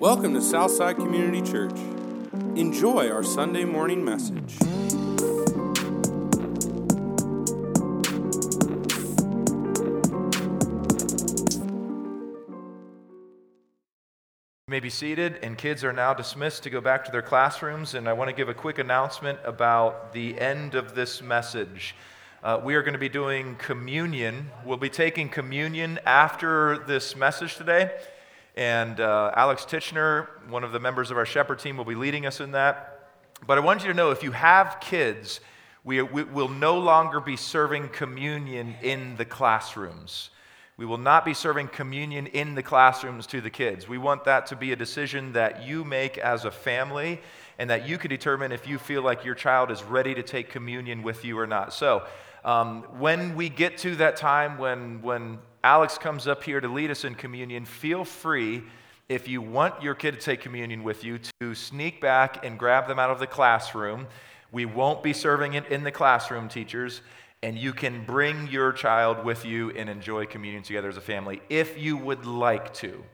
Welcome to Southside Community Church. Enjoy our Sunday morning message. You may be seated, and kids are now dismissed to go back to their classrooms. And I want to give a quick announcement about the end of this message. Uh, we are going to be doing communion. We'll be taking communion after this message today. And uh, Alex Titchener, one of the members of our shepherd team, will be leading us in that. But I want you to know if you have kids, we, we will no longer be serving communion in the classrooms. We will not be serving communion in the classrooms to the kids. We want that to be a decision that you make as a family and that you can determine if you feel like your child is ready to take communion with you or not. So, um, when we get to that time when, when Alex comes up here to lead us in communion, feel free, if you want your kid to take communion with you, to sneak back and grab them out of the classroom. We won't be serving it in the classroom, teachers and you can bring your child with you and enjoy communion together as a family if you would like to.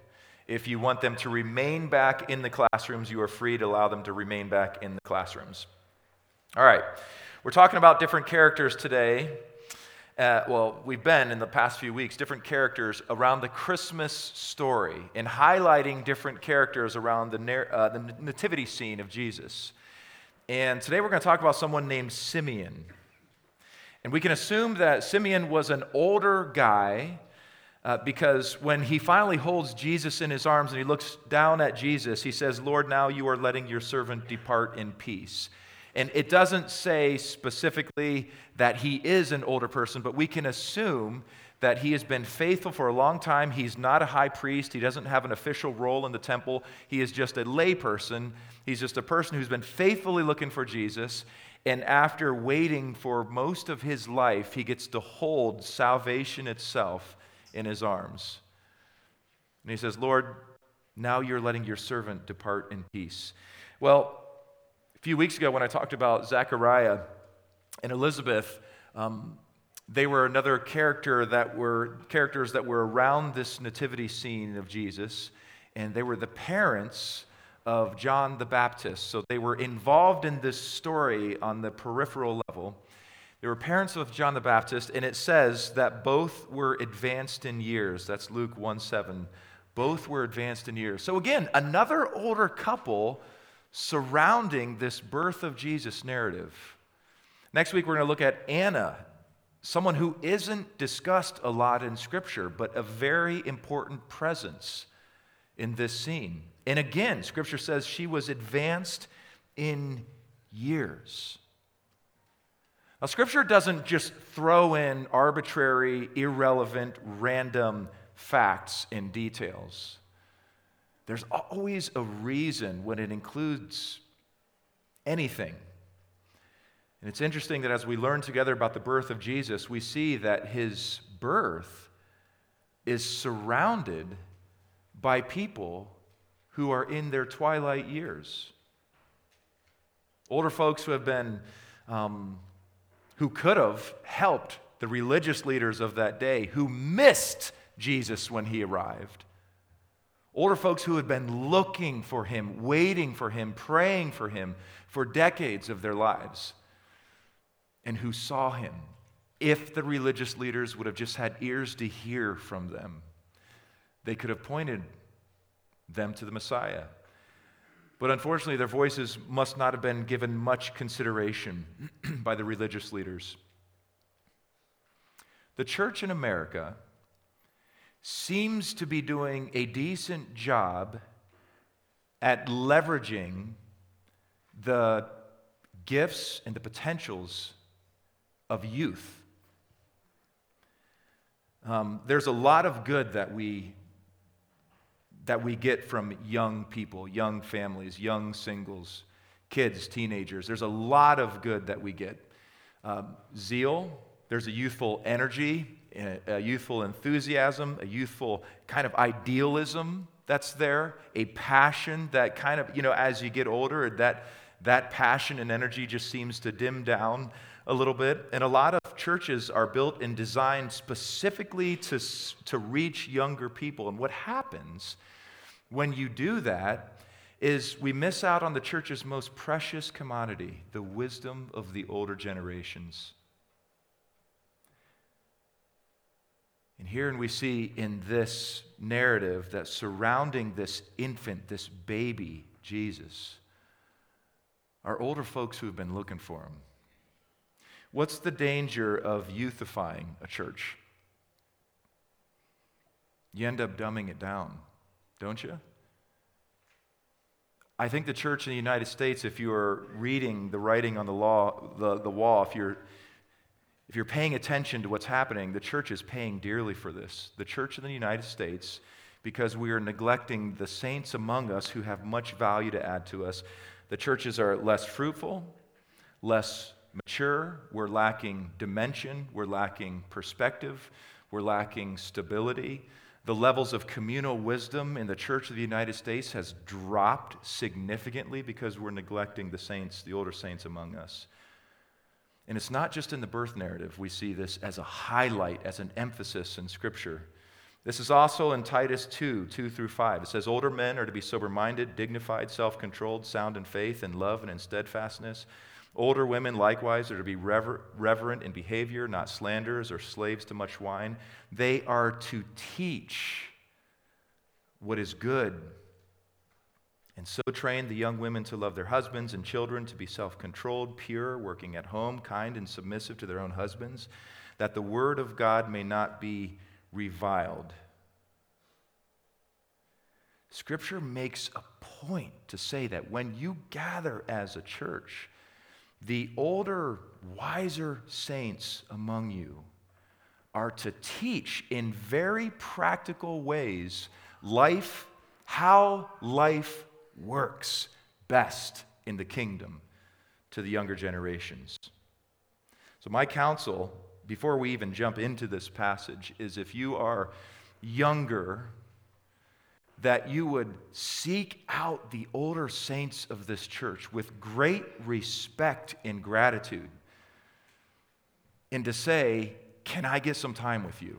If you want them to remain back in the classrooms, you are free to allow them to remain back in the classrooms. All right, we're talking about different characters today. Uh, well, we've been in the past few weeks, different characters around the Christmas story and highlighting different characters around the, uh, the nativity scene of Jesus. And today we're going to talk about someone named Simeon. And we can assume that Simeon was an older guy uh, because when he finally holds Jesus in his arms and he looks down at Jesus, he says, Lord, now you are letting your servant depart in peace. And it doesn't say specifically that he is an older person, but we can assume that he has been faithful for a long time. He's not a high priest, he doesn't have an official role in the temple. He is just a layperson. He's just a person who's been faithfully looking for Jesus. And after waiting for most of his life, he gets to hold salvation itself in his arms. And he says, Lord, now you're letting your servant depart in peace. Well, a few weeks ago, when I talked about Zechariah and Elizabeth, um, they were another character that were characters that were around this nativity scene of Jesus, and they were the parents of John the Baptist. So they were involved in this story on the peripheral level. They were parents of John the Baptist, and it says that both were advanced in years. That's Luke 1 7. Both were advanced in years. So again, another older couple surrounding this birth of Jesus narrative. Next week, we're going to look at Anna, someone who isn't discussed a lot in Scripture, but a very important presence in this scene. And again, scripture says she was advanced in years. Now, scripture doesn't just throw in arbitrary, irrelevant, random facts and details. There's always a reason when it includes anything. And it's interesting that as we learn together about the birth of Jesus, we see that his birth is surrounded by people who are in their twilight years. Older folks who have been, um, who could have helped the religious leaders of that day who missed Jesus when he arrived. Older folks who had been looking for him, waiting for him, praying for him for decades of their lives, and who saw him. If the religious leaders would have just had ears to hear from them, they could have pointed them to the Messiah. But unfortunately, their voices must not have been given much consideration by the religious leaders. The church in America seems to be doing a decent job at leveraging the gifts and the potentials of youth. Um, there's a lot of good that we that we get from young people, young families, young singles, kids, teenagers. There's a lot of good that we get. Um, zeal, there's a youthful energy, a youthful enthusiasm, a youthful kind of idealism that's there, a passion that kind of, you know, as you get older, that, that passion and energy just seems to dim down a little bit. And a lot of churches are built and designed specifically to, to reach younger people. And what happens when you do that is we miss out on the church's most precious commodity, the wisdom of the older generations. And here and we see in this narrative that surrounding this infant, this baby, Jesus, are older folks who have been looking for him. What's the danger of youthifying a church? You end up dumbing it down, don't you? I think the church in the United States, if you are reading the writing on the, law, the, the wall, if you're, if you're paying attention to what's happening, the church is paying dearly for this. The church in the United States, because we are neglecting the saints among us who have much value to add to us, the churches are less fruitful, less mature, we're lacking dimension, we're lacking perspective, we're lacking stability. The levels of communal wisdom in the Church of the United States has dropped significantly because we're neglecting the saints, the older saints among us. And it's not just in the birth narrative. We see this as a highlight, as an emphasis in Scripture. This is also in Titus 2 2 through 5. It says, Older men are to be sober minded, dignified, self controlled, sound in faith, in love, and in steadfastness. Older women likewise are to be rever- reverent in behavior, not slanderers or slaves to much wine. They are to teach what is good, and so train the young women to love their husbands and children, to be self controlled, pure, working at home, kind, and submissive to their own husbands, that the word of God may not be reviled. Scripture makes a point to say that when you gather as a church, the older, wiser saints among you are to teach in very practical ways life, how life works best in the kingdom to the younger generations. So, my counsel, before we even jump into this passage, is if you are younger that you would seek out the older saints of this church with great respect and gratitude and to say, Can I get some time with you?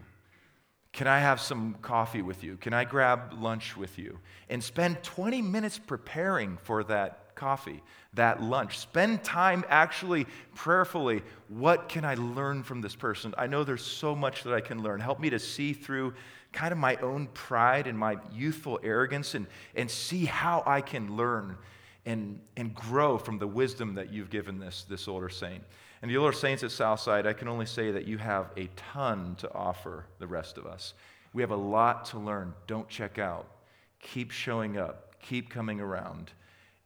Can I have some coffee with you? Can I grab lunch with you? And spend 20 minutes preparing for that coffee, that lunch. Spend time actually prayerfully. What can I learn from this person? I know there's so much that I can learn. Help me to see through kind of my own pride and my youthful arrogance and, and see how I can learn and, and grow from the wisdom that you've given this, this older saint. And the older saints at Southside, I can only say that you have a ton to offer the rest of us. We have a lot to learn. Don't check out. Keep showing up. Keep coming around.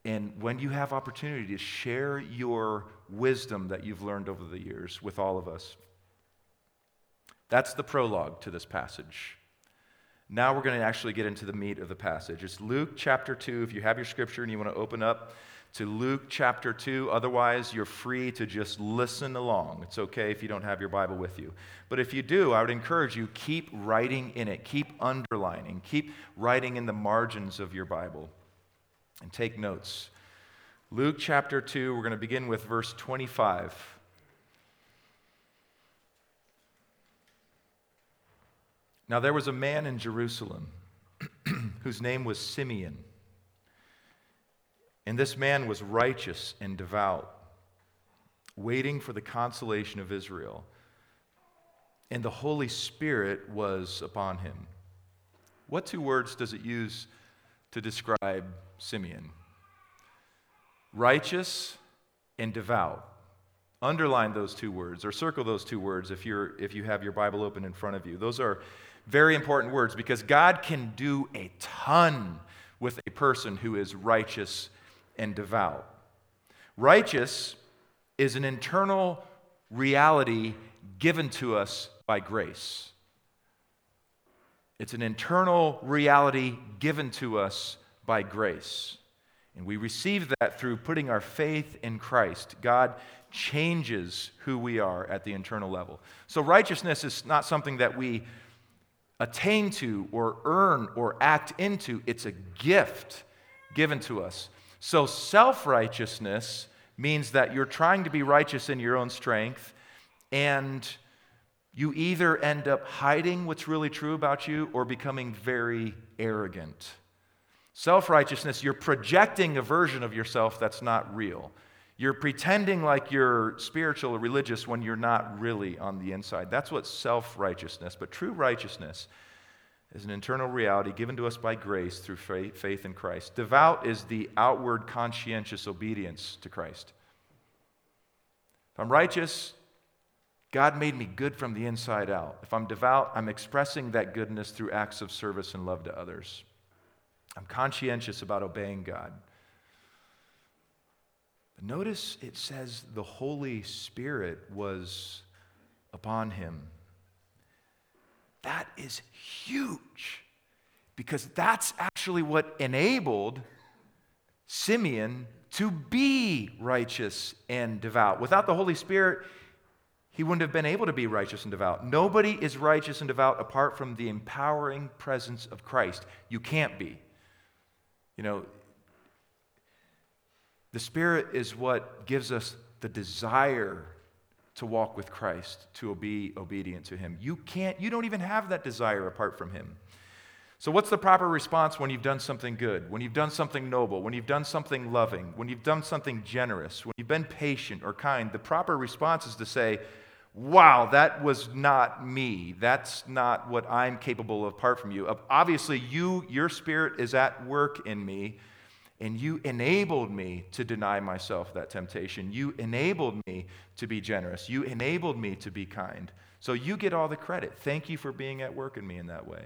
And when you have opportunity to share your wisdom that you've learned over the years with all of us. That's the prologue to this passage. Now we're going to actually get into the meat of the passage. It's Luke chapter 2. If you have your scripture and you want to open up to Luke chapter 2, otherwise, you're free to just listen along. It's okay if you don't have your Bible with you. But if you do, I would encourage you keep writing in it, keep underlining, keep writing in the margins of your Bible, and take notes. Luke chapter 2, we're going to begin with verse 25. Now, there was a man in Jerusalem whose name was Simeon. And this man was righteous and devout, waiting for the consolation of Israel. And the Holy Spirit was upon him. What two words does it use to describe Simeon? Righteous and devout. Underline those two words or circle those two words if, you're, if you have your Bible open in front of you. Those are very important words because God can do a ton with a person who is righteous and devout. Righteous is an internal reality given to us by grace. It's an internal reality given to us by grace. And we receive that through putting our faith in Christ. God changes who we are at the internal level. So, righteousness is not something that we attain to or earn or act into. It's a gift given to us. So, self righteousness means that you're trying to be righteous in your own strength, and you either end up hiding what's really true about you or becoming very arrogant. Self righteousness, you're projecting a version of yourself that's not real. You're pretending like you're spiritual or religious when you're not really on the inside. That's what self righteousness. But true righteousness is an internal reality given to us by grace through faith in Christ. Devout is the outward conscientious obedience to Christ. If I'm righteous, God made me good from the inside out. If I'm devout, I'm expressing that goodness through acts of service and love to others. I'm conscientious about obeying God. But notice it says the Holy Spirit was upon him. That is huge because that's actually what enabled Simeon to be righteous and devout. Without the Holy Spirit, he wouldn't have been able to be righteous and devout. Nobody is righteous and devout apart from the empowering presence of Christ. You can't be. You know, the Spirit is what gives us the desire to walk with Christ, to be obedient to Him. You can't, you don't even have that desire apart from Him. So, what's the proper response when you've done something good, when you've done something noble, when you've done something loving, when you've done something generous, when you've been patient or kind? The proper response is to say, Wow, that was not me. That's not what I'm capable of apart from you. Obviously, you, your spirit is at work in me, and you enabled me to deny myself that temptation. You enabled me to be generous. You enabled me to be kind. So you get all the credit. Thank you for being at work in me in that way.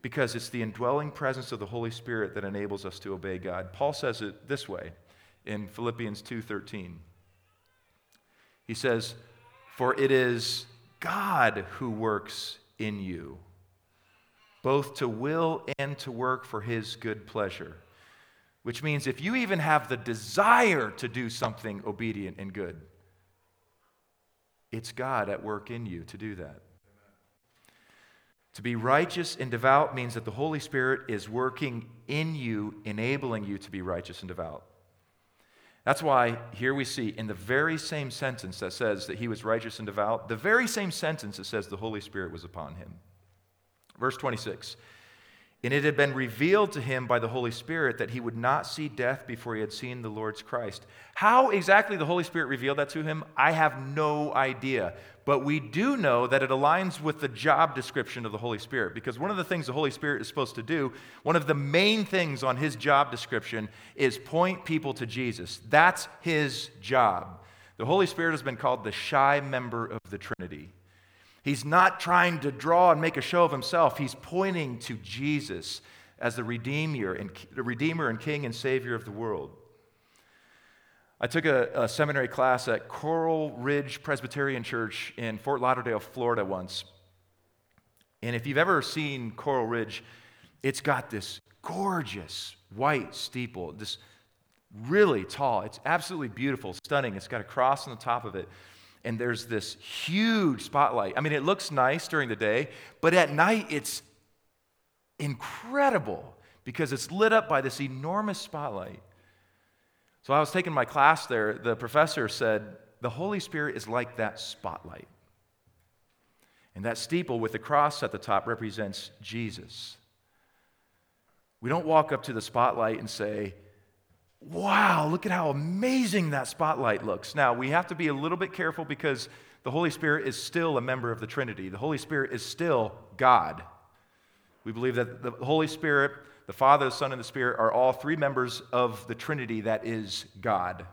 Because it's the indwelling presence of the Holy Spirit that enables us to obey God. Paul says it this way in Philippians 2:13. He says, for it is God who works in you, both to will and to work for his good pleasure. Which means if you even have the desire to do something obedient and good, it's God at work in you to do that. To be righteous and devout means that the Holy Spirit is working in you, enabling you to be righteous and devout. That's why here we see in the very same sentence that says that he was righteous and devout, the very same sentence that says the Holy Spirit was upon him. Verse 26 and it had been revealed to him by the Holy Spirit that he would not see death before he had seen the Lord's Christ. How exactly the Holy Spirit revealed that to him, I have no idea. But we do know that it aligns with the job description of the Holy Spirit because one of the things the Holy Spirit is supposed to do, one of the main things on his job description is point people to Jesus. That's his job. The Holy Spirit has been called the shy member of the Trinity. He's not trying to draw and make a show of himself. He's pointing to Jesus as the Redeemer and, the Redeemer and King and Savior of the world. I took a, a, seminary class at Coral Ridge Presbyterian Church in Fort Lauderdale, Florida once. And if you've ever seen Coral Ridge, it's got this gorgeous white steeple, this really tall. It's absolutely beautiful, stunning. It's got a cross on the top of it and there's this huge spotlight. I mean, it looks nice during the day, but at night it's incredible because it's lit up by this enormous spotlight. So I was taking my class there. The professor said, The Holy Spirit is like that spotlight. And that steeple with the cross at the top represents Jesus. We don't walk up to the spotlight and say, wow, look at how amazing that spotlight looks. Now, we have to be a little bit careful because the Holy Spirit is still a member of the Trinity. The Holy Spirit is still God. We believe that the Holy Spirit, the Father, the Son, and the Spirit are all three members of the Trinity that is God.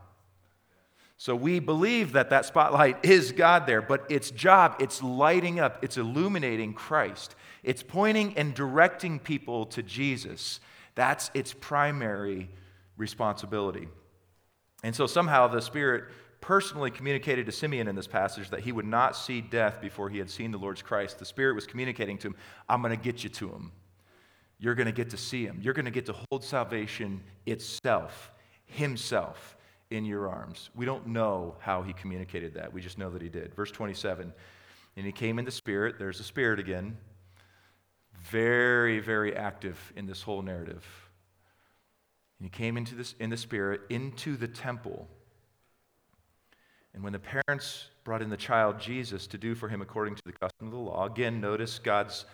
So we believe that that spotlight is God there, but its job, it's lighting up, it's illuminating Christ. It's pointing and directing people to Jesus. That's its primary responsibility. And so somehow the Spirit personally communicated to Simeon in this passage that he would not see death before he had seen the Lord's Christ. The Spirit was communicating to him, I'm going to get you to him. You're going to get to see him. You're going to get to hold salvation itself, himself, in your arms. We don't know how he communicated that. We just know that he did. Verse 27 And he came in the Spirit. There's the Spirit again. Very, very active in this whole narrative. And he came into this in the spirit into the temple. And when the parents brought in the child Jesus to do for him according to the custom of the law, again, notice God's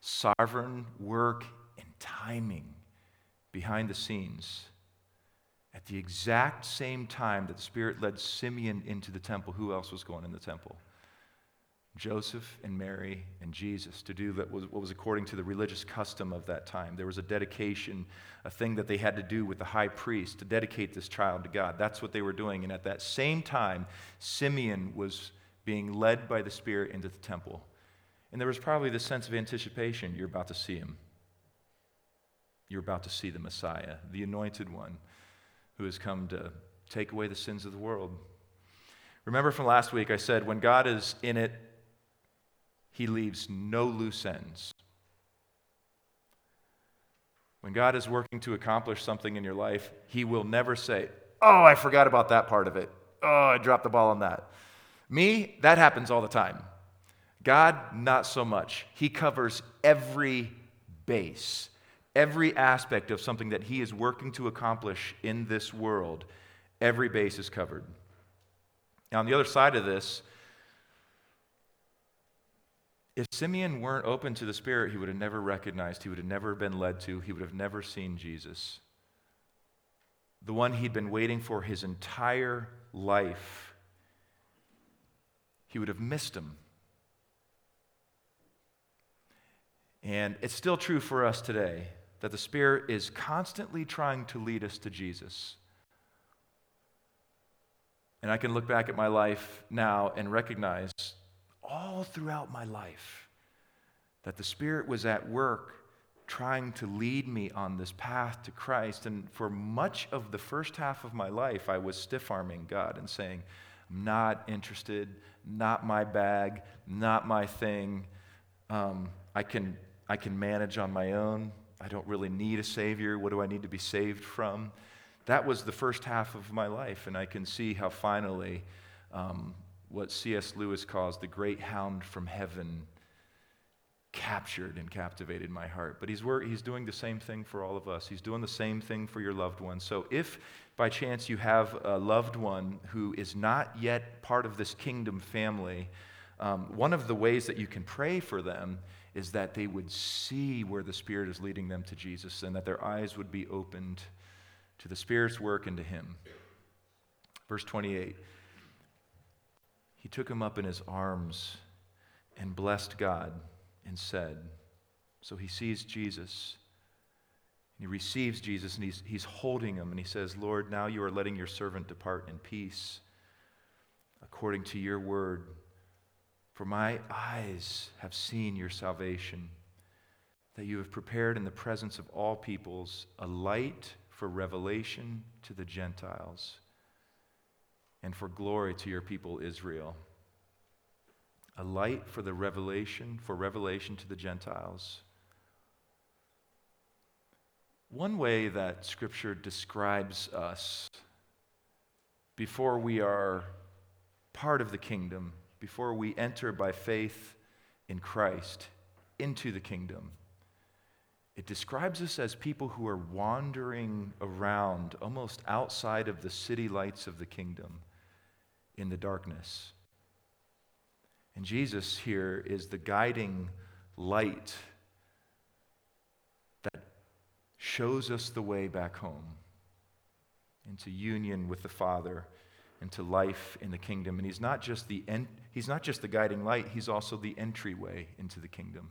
sovereign work and timing behind the scenes, at the exact same time that the Spirit led Simeon into the temple, who else was going in the temple? Joseph and Mary and Jesus to do what was, what was according to the religious custom of that time. There was a dedication, a thing that they had to do with the high priest to dedicate this child to God. That's what they were doing. And at that same time, Simeon was being led by the Spirit into the temple. And there was probably this sense of anticipation you're about to see him. You're about to see the Messiah, the anointed one who has come to take away the sins of the world. Remember from last week, I said when God is in it, he leaves no loose ends. When God is working to accomplish something in your life, He will never say, Oh, I forgot about that part of it. Oh, I dropped the ball on that. Me, that happens all the time. God, not so much. He covers every base, every aspect of something that He is working to accomplish in this world. Every base is covered. Now, on the other side of this, if Simeon weren't open to the Spirit, he would have never recognized, he would have never been led to, he would have never seen Jesus. The one he'd been waiting for his entire life. He would have missed him. And it's still true for us today that the Spirit is constantly trying to lead us to Jesus. And I can look back at my life now and recognize all throughout my life that the Spirit was at work trying to lead me on this path to Christ. And for much of the first half of my life, I was stiff arming God and saying, I'm not interested, not my bag, not my thing. Um, I, can, I can manage on my own. I don't really need a Savior. What do I need to be saved from? That was the first half of my life, and I can see how finally um, what C.S. Lewis calls the great hound from heaven captured and captivated my heart. But he's, he's doing the same thing for all of us. He's doing the same thing for your loved ones. So if by chance you have a loved one who is not yet part of this kingdom family, um, one of the ways that you can pray for them is that they would see where the Spirit is leading them to Jesus and that their eyes would be opened to the Spirit's work and to Him. Verse 28 he took him up in his arms and blessed God and said, So he sees Jesus. And he receives Jesus and he's, he's holding him and he says, Lord, now you are letting your servant depart in peace according to your word. For my eyes have seen your salvation, that you have prepared in the presence of all peoples a light for revelation to the Gentiles and for glory to your people Israel. A light for the revelation, for revelation to the Gentiles. One way that Scripture describes us before we are part of the kingdom, before we enter by faith in Christ into the kingdom, it describes us as people who are wandering around almost outside of the city lights of the kingdom in the darkness. And Jesus here is the guiding light that shows us the way back home into union with the Father, into life in the kingdom. And he's not just the, en- he's not just the guiding light, he's also the entryway into the kingdom.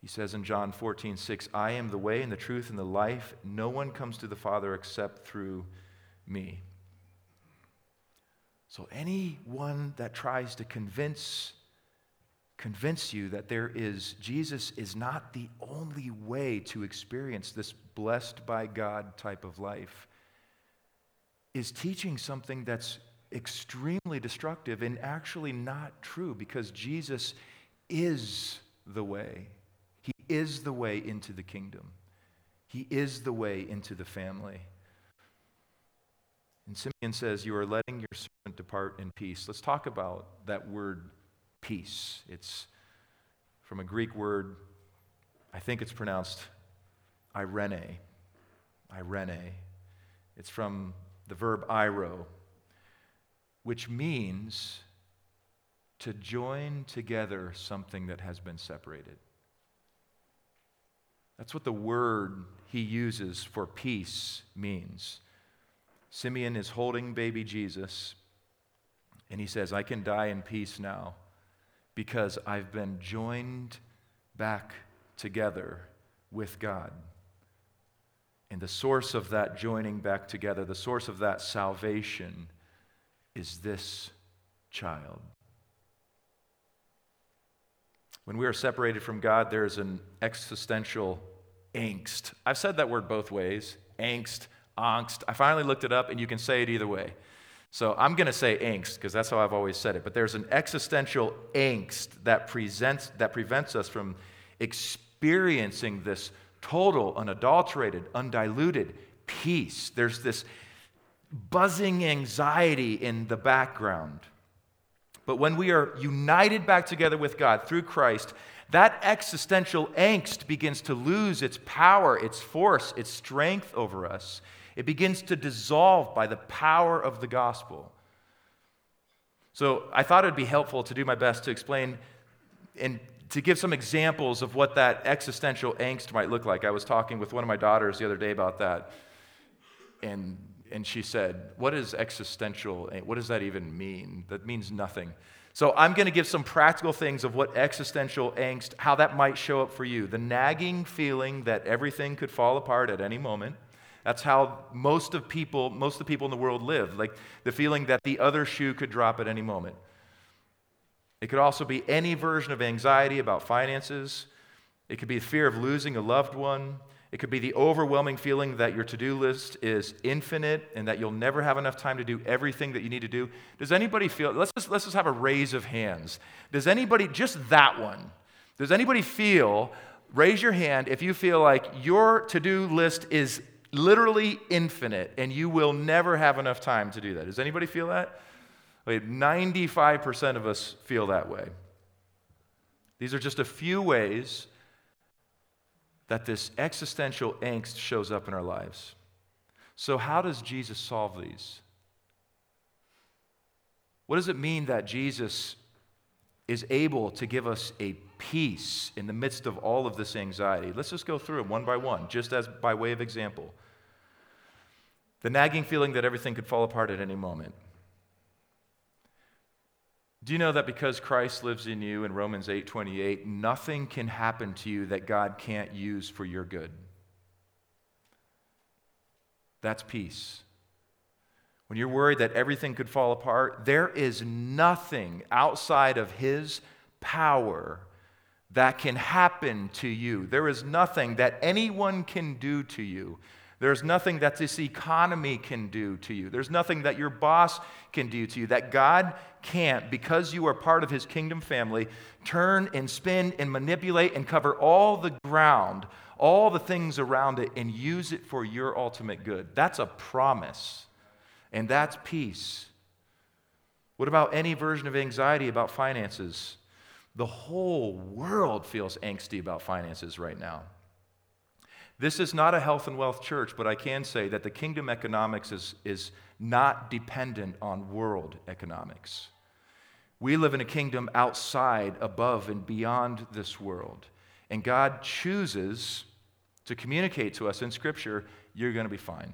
He says in John 14, 6, I am the way and the truth and the life. No one comes to the Father except through me. So anyone that tries to convince convince you that there is Jesus is not the only way to experience this blessed by God type of life is teaching something that's extremely destructive and actually not true because Jesus is the way. He is the way into the kingdom. He is the way into the family. And Simeon says, You are letting your servant depart in peace. Let's talk about that word peace. It's from a Greek word, I think it's pronounced irene. Irene. It's from the verb iro, which means to join together something that has been separated. That's what the word he uses for peace means. Simeon is holding baby Jesus, and he says, I can die in peace now because I've been joined back together with God. And the source of that joining back together, the source of that salvation, is this child. When we are separated from God, there's an existential angst. I've said that word both ways angst, angst. I finally looked it up, and you can say it either way. So I'm going to say angst because that's how I've always said it. But there's an existential angst that, presents, that prevents us from experiencing this total, unadulterated, undiluted peace. There's this buzzing anxiety in the background. But when we are united back together with God through Christ, that existential angst begins to lose its power, its force, its strength over us. It begins to dissolve by the power of the gospel. So I thought it would be helpful to do my best to explain and to give some examples of what that existential angst might look like. I was talking with one of my daughters the other day about that. And, and she said, What is existential? What does that even mean? That means nothing. So I'm going to give some practical things of what existential angst, how that might show up for you. The nagging feeling that everything could fall apart at any moment. That's how most of people, most of the people in the world live. Like the feeling that the other shoe could drop at any moment. It could also be any version of anxiety about finances. It could be fear of losing a loved one. It could be the overwhelming feeling that your to do list is infinite and that you'll never have enough time to do everything that you need to do. Does anybody feel, let's just, let's just have a raise of hands. Does anybody, just that one, does anybody feel, raise your hand if you feel like your to do list is literally infinite and you will never have enough time to do that? Does anybody feel that? Like 95% of us feel that way. These are just a few ways that this existential angst shows up in our lives. So, how does Jesus solve these? What does it mean that Jesus is able to give us a peace in the midst of all of this anxiety? Let's just go through it one by one, just as by way of example. The nagging feeling that everything could fall apart at any moment. Do you know that because Christ lives in you in Romans 8:28, nothing can happen to you that God can't use for your good? That's peace. When you're worried that everything could fall apart, there is nothing outside of his power that can happen to you. There is nothing that anyone can do to you there's nothing that this economy can do to you. There's nothing that your boss can do to you that God can't, because you are part of his kingdom family, turn and spin and manipulate and cover all the ground, all the things around it, and use it for your ultimate good. That's a promise, and that's peace. What about any version of anxiety about finances? The whole world feels angsty about finances right now. This is not a health and wealth church, but I can say that the kingdom economics is, is not dependent on world economics. We live in a kingdom outside, above, and beyond this world. And God chooses to communicate to us in Scripture you're going to be fine.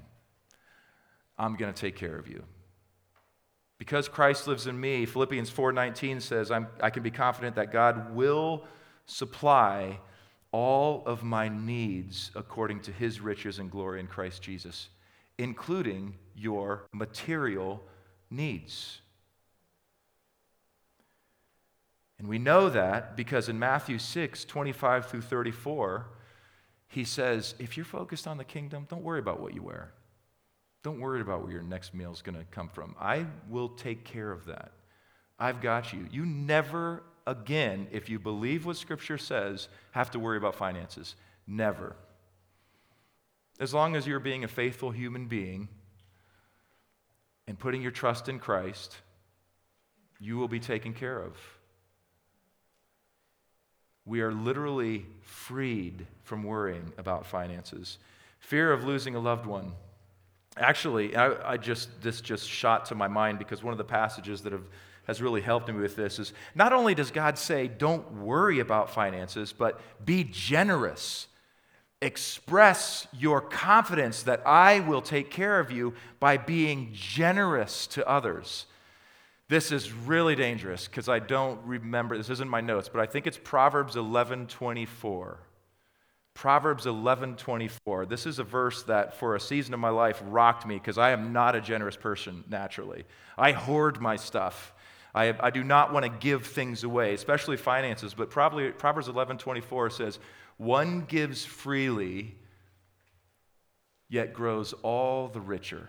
I'm going to take care of you. Because Christ lives in me, Philippians 4:19 says, I'm, I can be confident that God will supply all of my needs according to his riches and glory in Christ Jesus, including your material needs. And we know that because in Matthew 6, 25 through 34, he says, if you're focused on the kingdom, don't worry about what you wear. Don't worry about where your next meal is going to come from. I will take care of that. I've got you. You never again, if you believe what Scripture says, have to worry about finances. Never. As long as you're being a faithful human being and putting your trust in Christ, you will be taken care of. We are literally freed from worrying about finances. Fear of losing a loved one. Actually, I, I just this just shot to my mind because one of the passages that have has really helped me with this is not only does God say, don't worry about finances, but be generous. express your confidence that I will take care of you by being generous to others. This is really dangerous because I don't remember, this isn't my notes, but I think it's Proverbs 11 24. Proverbs 11:24. This is a verse that for a season of my life rocked me because I am not a generous person naturally. I hoard my stuff. I, I do not want to give things away, especially finances, but probably Proverbs 11:24 says, "One gives freely, yet grows all the richer.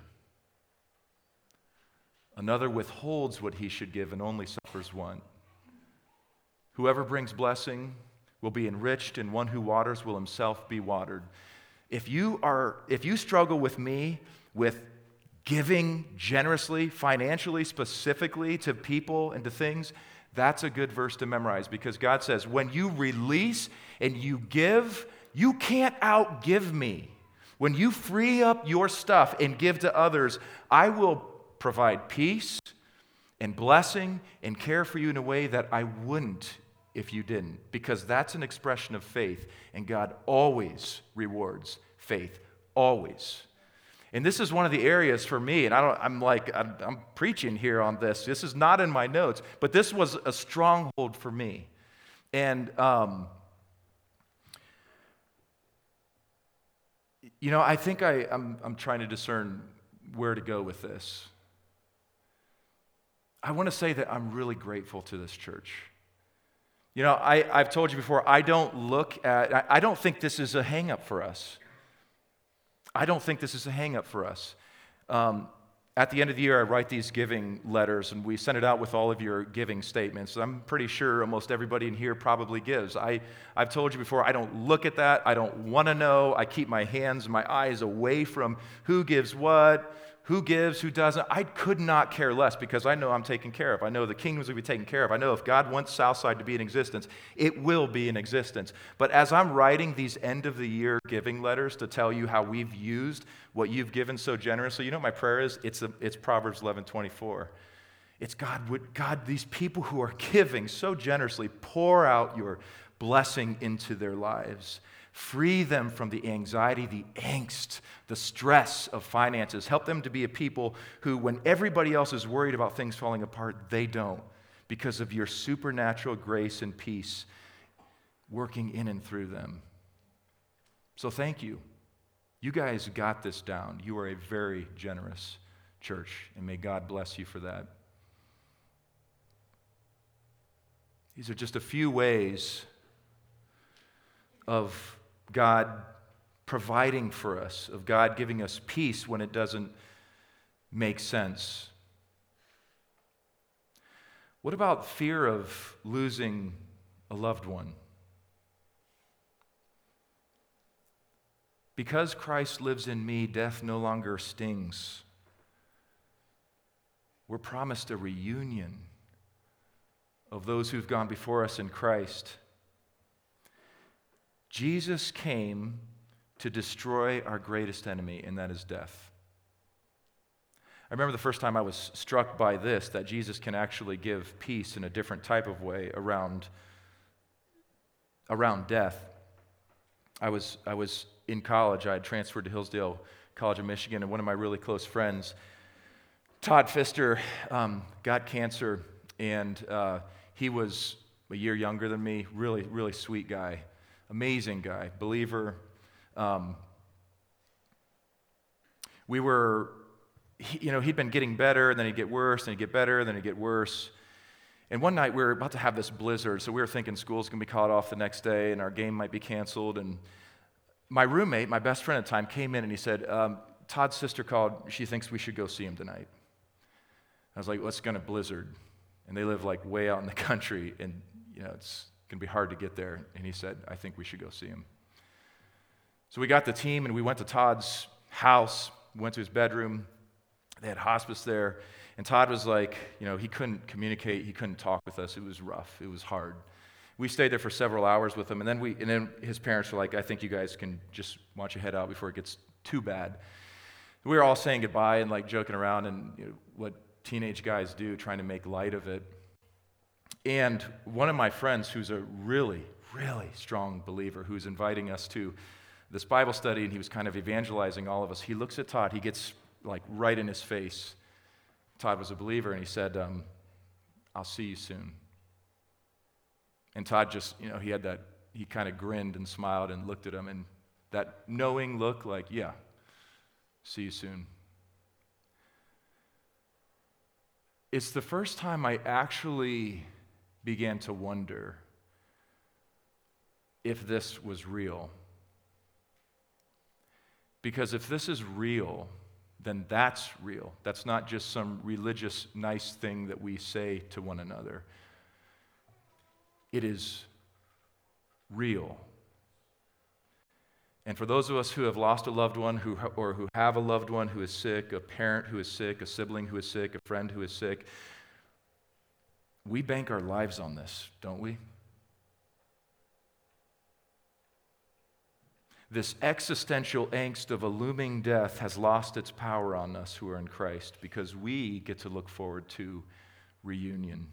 Another withholds what he should give and only suffers want. Whoever brings blessing will be enriched, and one who waters will himself be watered. If you, are, if you struggle with me, with giving generously, financially, specifically to people and to things, that's a good verse to memorize because God says, when you release and you give, you can't outgive me. When you free up your stuff and give to others, I will provide peace and blessing and care for you in a way that I wouldn't if you didn't, because that's an expression of faith, and God always rewards faith, always. And this is one of the areas for me, and I don't, I'm like, I'm, I'm preaching here on this. This is not in my notes, but this was a stronghold for me. And, um, you know, I think I, I'm, I'm trying to discern where to go with this. I want to say that I'm really grateful to this church. You know, I, I've told you before, I don't look at, I, I don't think this is a hangup for us. I don't think this is a hangup for us. Um, at the end of the year, I write these giving letters and we send it out with all of your giving statements. I'm pretty sure almost everybody in here probably gives. I, I've told you before, I don't look at that. I don't want to know. I keep my hands, and my eyes away from who gives what, who gives, who doesn't. I could not care less because I know I'm taken care of. I know the kingdoms will be taken care of. I know if God wants Southside to be in existence, it will be in existence. But as I'm writing these end of the year giving letters to tell you how we've used what you've given so generously, you know what my prayer is? It's, a, it's Proverbs 11 24. It's God, would, God, these people who are giving so generously, pour out your blessing into their lives. Free them from the anxiety, the angst, the stress of finances. Help them to be a people who, when everybody else is worried about things falling apart, they don't because of your supernatural grace and peace working in and through them. So thank you. You guys got this down. You are a very generous church, and may God bless you for that. These are just a few ways of God providing for us, of God giving us peace when it doesn't make sense. What about fear of losing a loved one? Because Christ lives in me, death no longer stings. We're promised a reunion of those who've gone before us in Christ. Jesus came to destroy our greatest enemy, and that is death. I remember the first time I was struck by this that Jesus can actually give peace in a different type of way around, around death. I was, I was in college, I had transferred to Hillsdale College of Michigan, and one of my really close friends, Todd Pfister, um, got cancer, and uh, he was a year younger than me, really, really sweet guy. Amazing guy, believer. Um, we were, he, you know, he'd been getting better, and then he'd get worse, and he'd get better, and then he'd get worse. And one night we were about to have this blizzard, so we were thinking school's gonna be called off the next day, and our game might be canceled. And my roommate, my best friend at the time, came in and he said, um, Todd's sister called. She thinks we should go see him tonight. I was like, well, going to blizzard. And they live like way out in the country, and you know, it's can be hard to get there. And he said, I think we should go see him. So we got the team and we went to Todd's house, went to his bedroom. They had hospice there. And Todd was like, you know, he couldn't communicate, he couldn't talk with us. It was rough, it was hard. We stayed there for several hours with him, and then, we, and then his parents were like, I think you guys can just want you head out before it gets too bad. We were all saying goodbye and like joking around and you know, what teenage guys do, trying to make light of it. And one of my friends, who's a really, really strong believer, who's inviting us to this Bible study and he was kind of evangelizing all of us. He looks at Todd, he gets like right in his face. Todd was a believer and he said, um, I'll see you soon. And Todd just, you know, he had that, he kind of grinned and smiled and looked at him and that knowing look like, yeah, see you soon. It's the first time I actually began to wonder if this was real. Because if this is real, then that's real. That's not just some religious nice thing that we say to one another. It is real. And for those of us who have lost a loved one who, or who have a loved one who is sick, a parent who is sick, a sibling who is sick, a friend who is sick, we bank our lives on this, don't we? This existential angst of a looming death has lost its power on us who are in Christ because we get to look forward to reunion.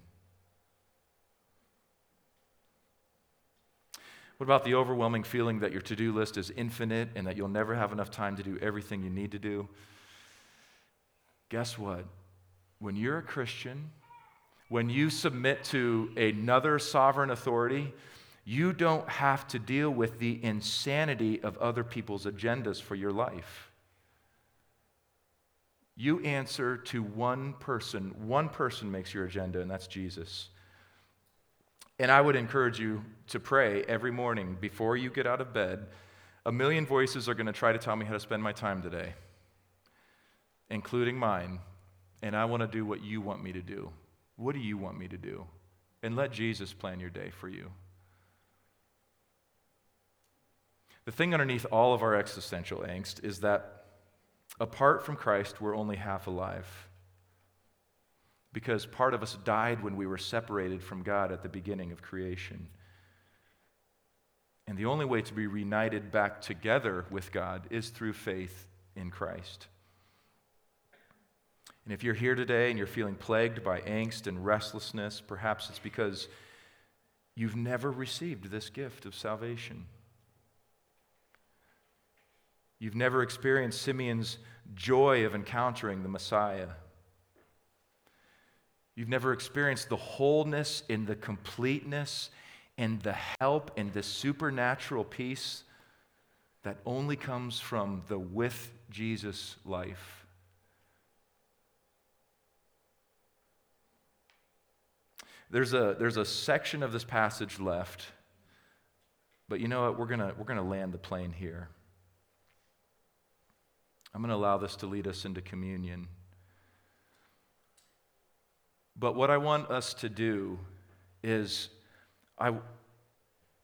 What about the overwhelming feeling that your to do list is infinite and that you'll never have enough time to do everything you need to do? Guess what? When you're a Christian, when you submit to another sovereign authority, you don't have to deal with the insanity of other people's agendas for your life. You answer to one person. One person makes your agenda, and that's Jesus. And I would encourage you to pray every morning before you get out of bed. A million voices are going to try to tell me how to spend my time today, including mine. And I want to do what you want me to do. What do you want me to do? And let Jesus plan your day for you. The thing underneath all of our existential angst is that apart from Christ, we're only half alive because part of us died when we were separated from God at the beginning of creation. And the only way to be reunited back together with God is through faith in Christ. And if you're here today and you're feeling plagued by angst and restlessness, perhaps it's because you've never received this gift of salvation. You've never experienced Simeon's joy of encountering the Messiah. You've never experienced the wholeness and the completeness and the help and the supernatural peace that only comes from the with Jesus life. There's a, there's a section of this passage left, but you know what? We're going we're going to land the plane here. I'm going to allow this to lead us into communion. But what I want us to do is, I,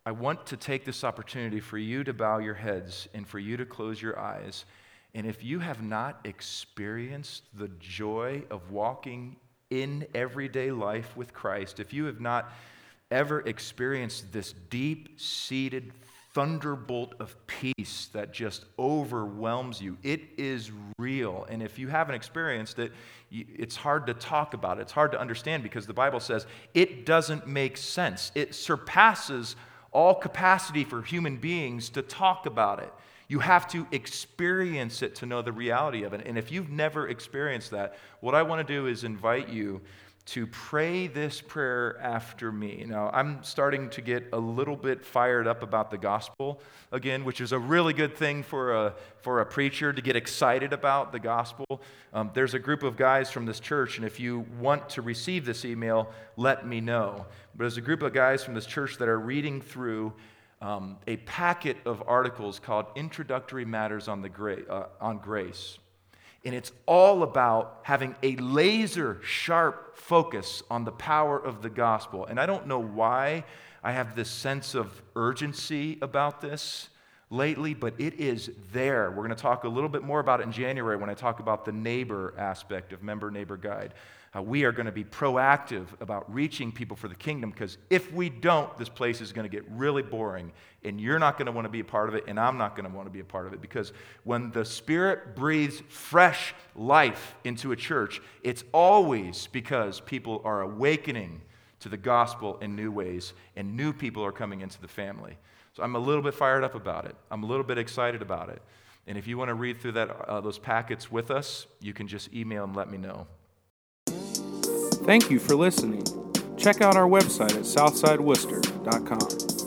I want to take this opportunity for you to bow your heads and for you to close your eyes. And if you have not experienced the joy of walking in everyday life with Christ, if you have not ever experienced this deep seated thunderbolt of peace that just overwhelms you. It is real. And if you haven't experienced it, it's hard to talk about it. It's hard to understand because the Bible says it doesn't make sense. It surpasses all capacity for human beings to talk about it. You have to experience it to know the reality of it. And if you've never experienced that, what I want to do is invite you to pray this prayer after me. Now, I'm starting to get a little bit fired up about the gospel again, which is a really good thing for a, for a preacher to get excited about the gospel. Um, there's a group of guys from this church, and if you want to receive this email, let me know. But there's a group of guys from this church that are reading through um, a packet of articles called Introductory Matters on, the Gra- uh, on Grace. And it's all about having a laser sharp focus on the power of the gospel. And I don't know why I have this sense of urgency about this lately, but it is there. We're going to talk a little bit more about it in January when I talk about the neighbor aspect of Member Neighbor Guide. Uh, we are going to be proactive about reaching people for the kingdom because if we don't, this place is going to get really boring and you're not going to want to be a part of it and I'm not going to want to be a part of it because when the Spirit breathes fresh life into a church, it's always because people are awakening to the gospel in new ways and new people are coming into the family. So I'm a little bit fired up about it, I'm a little bit excited about it. And if you want to read through that, uh, those packets with us, you can just email and let me know. Thank you for listening. Check out our website at southsidewicester.com.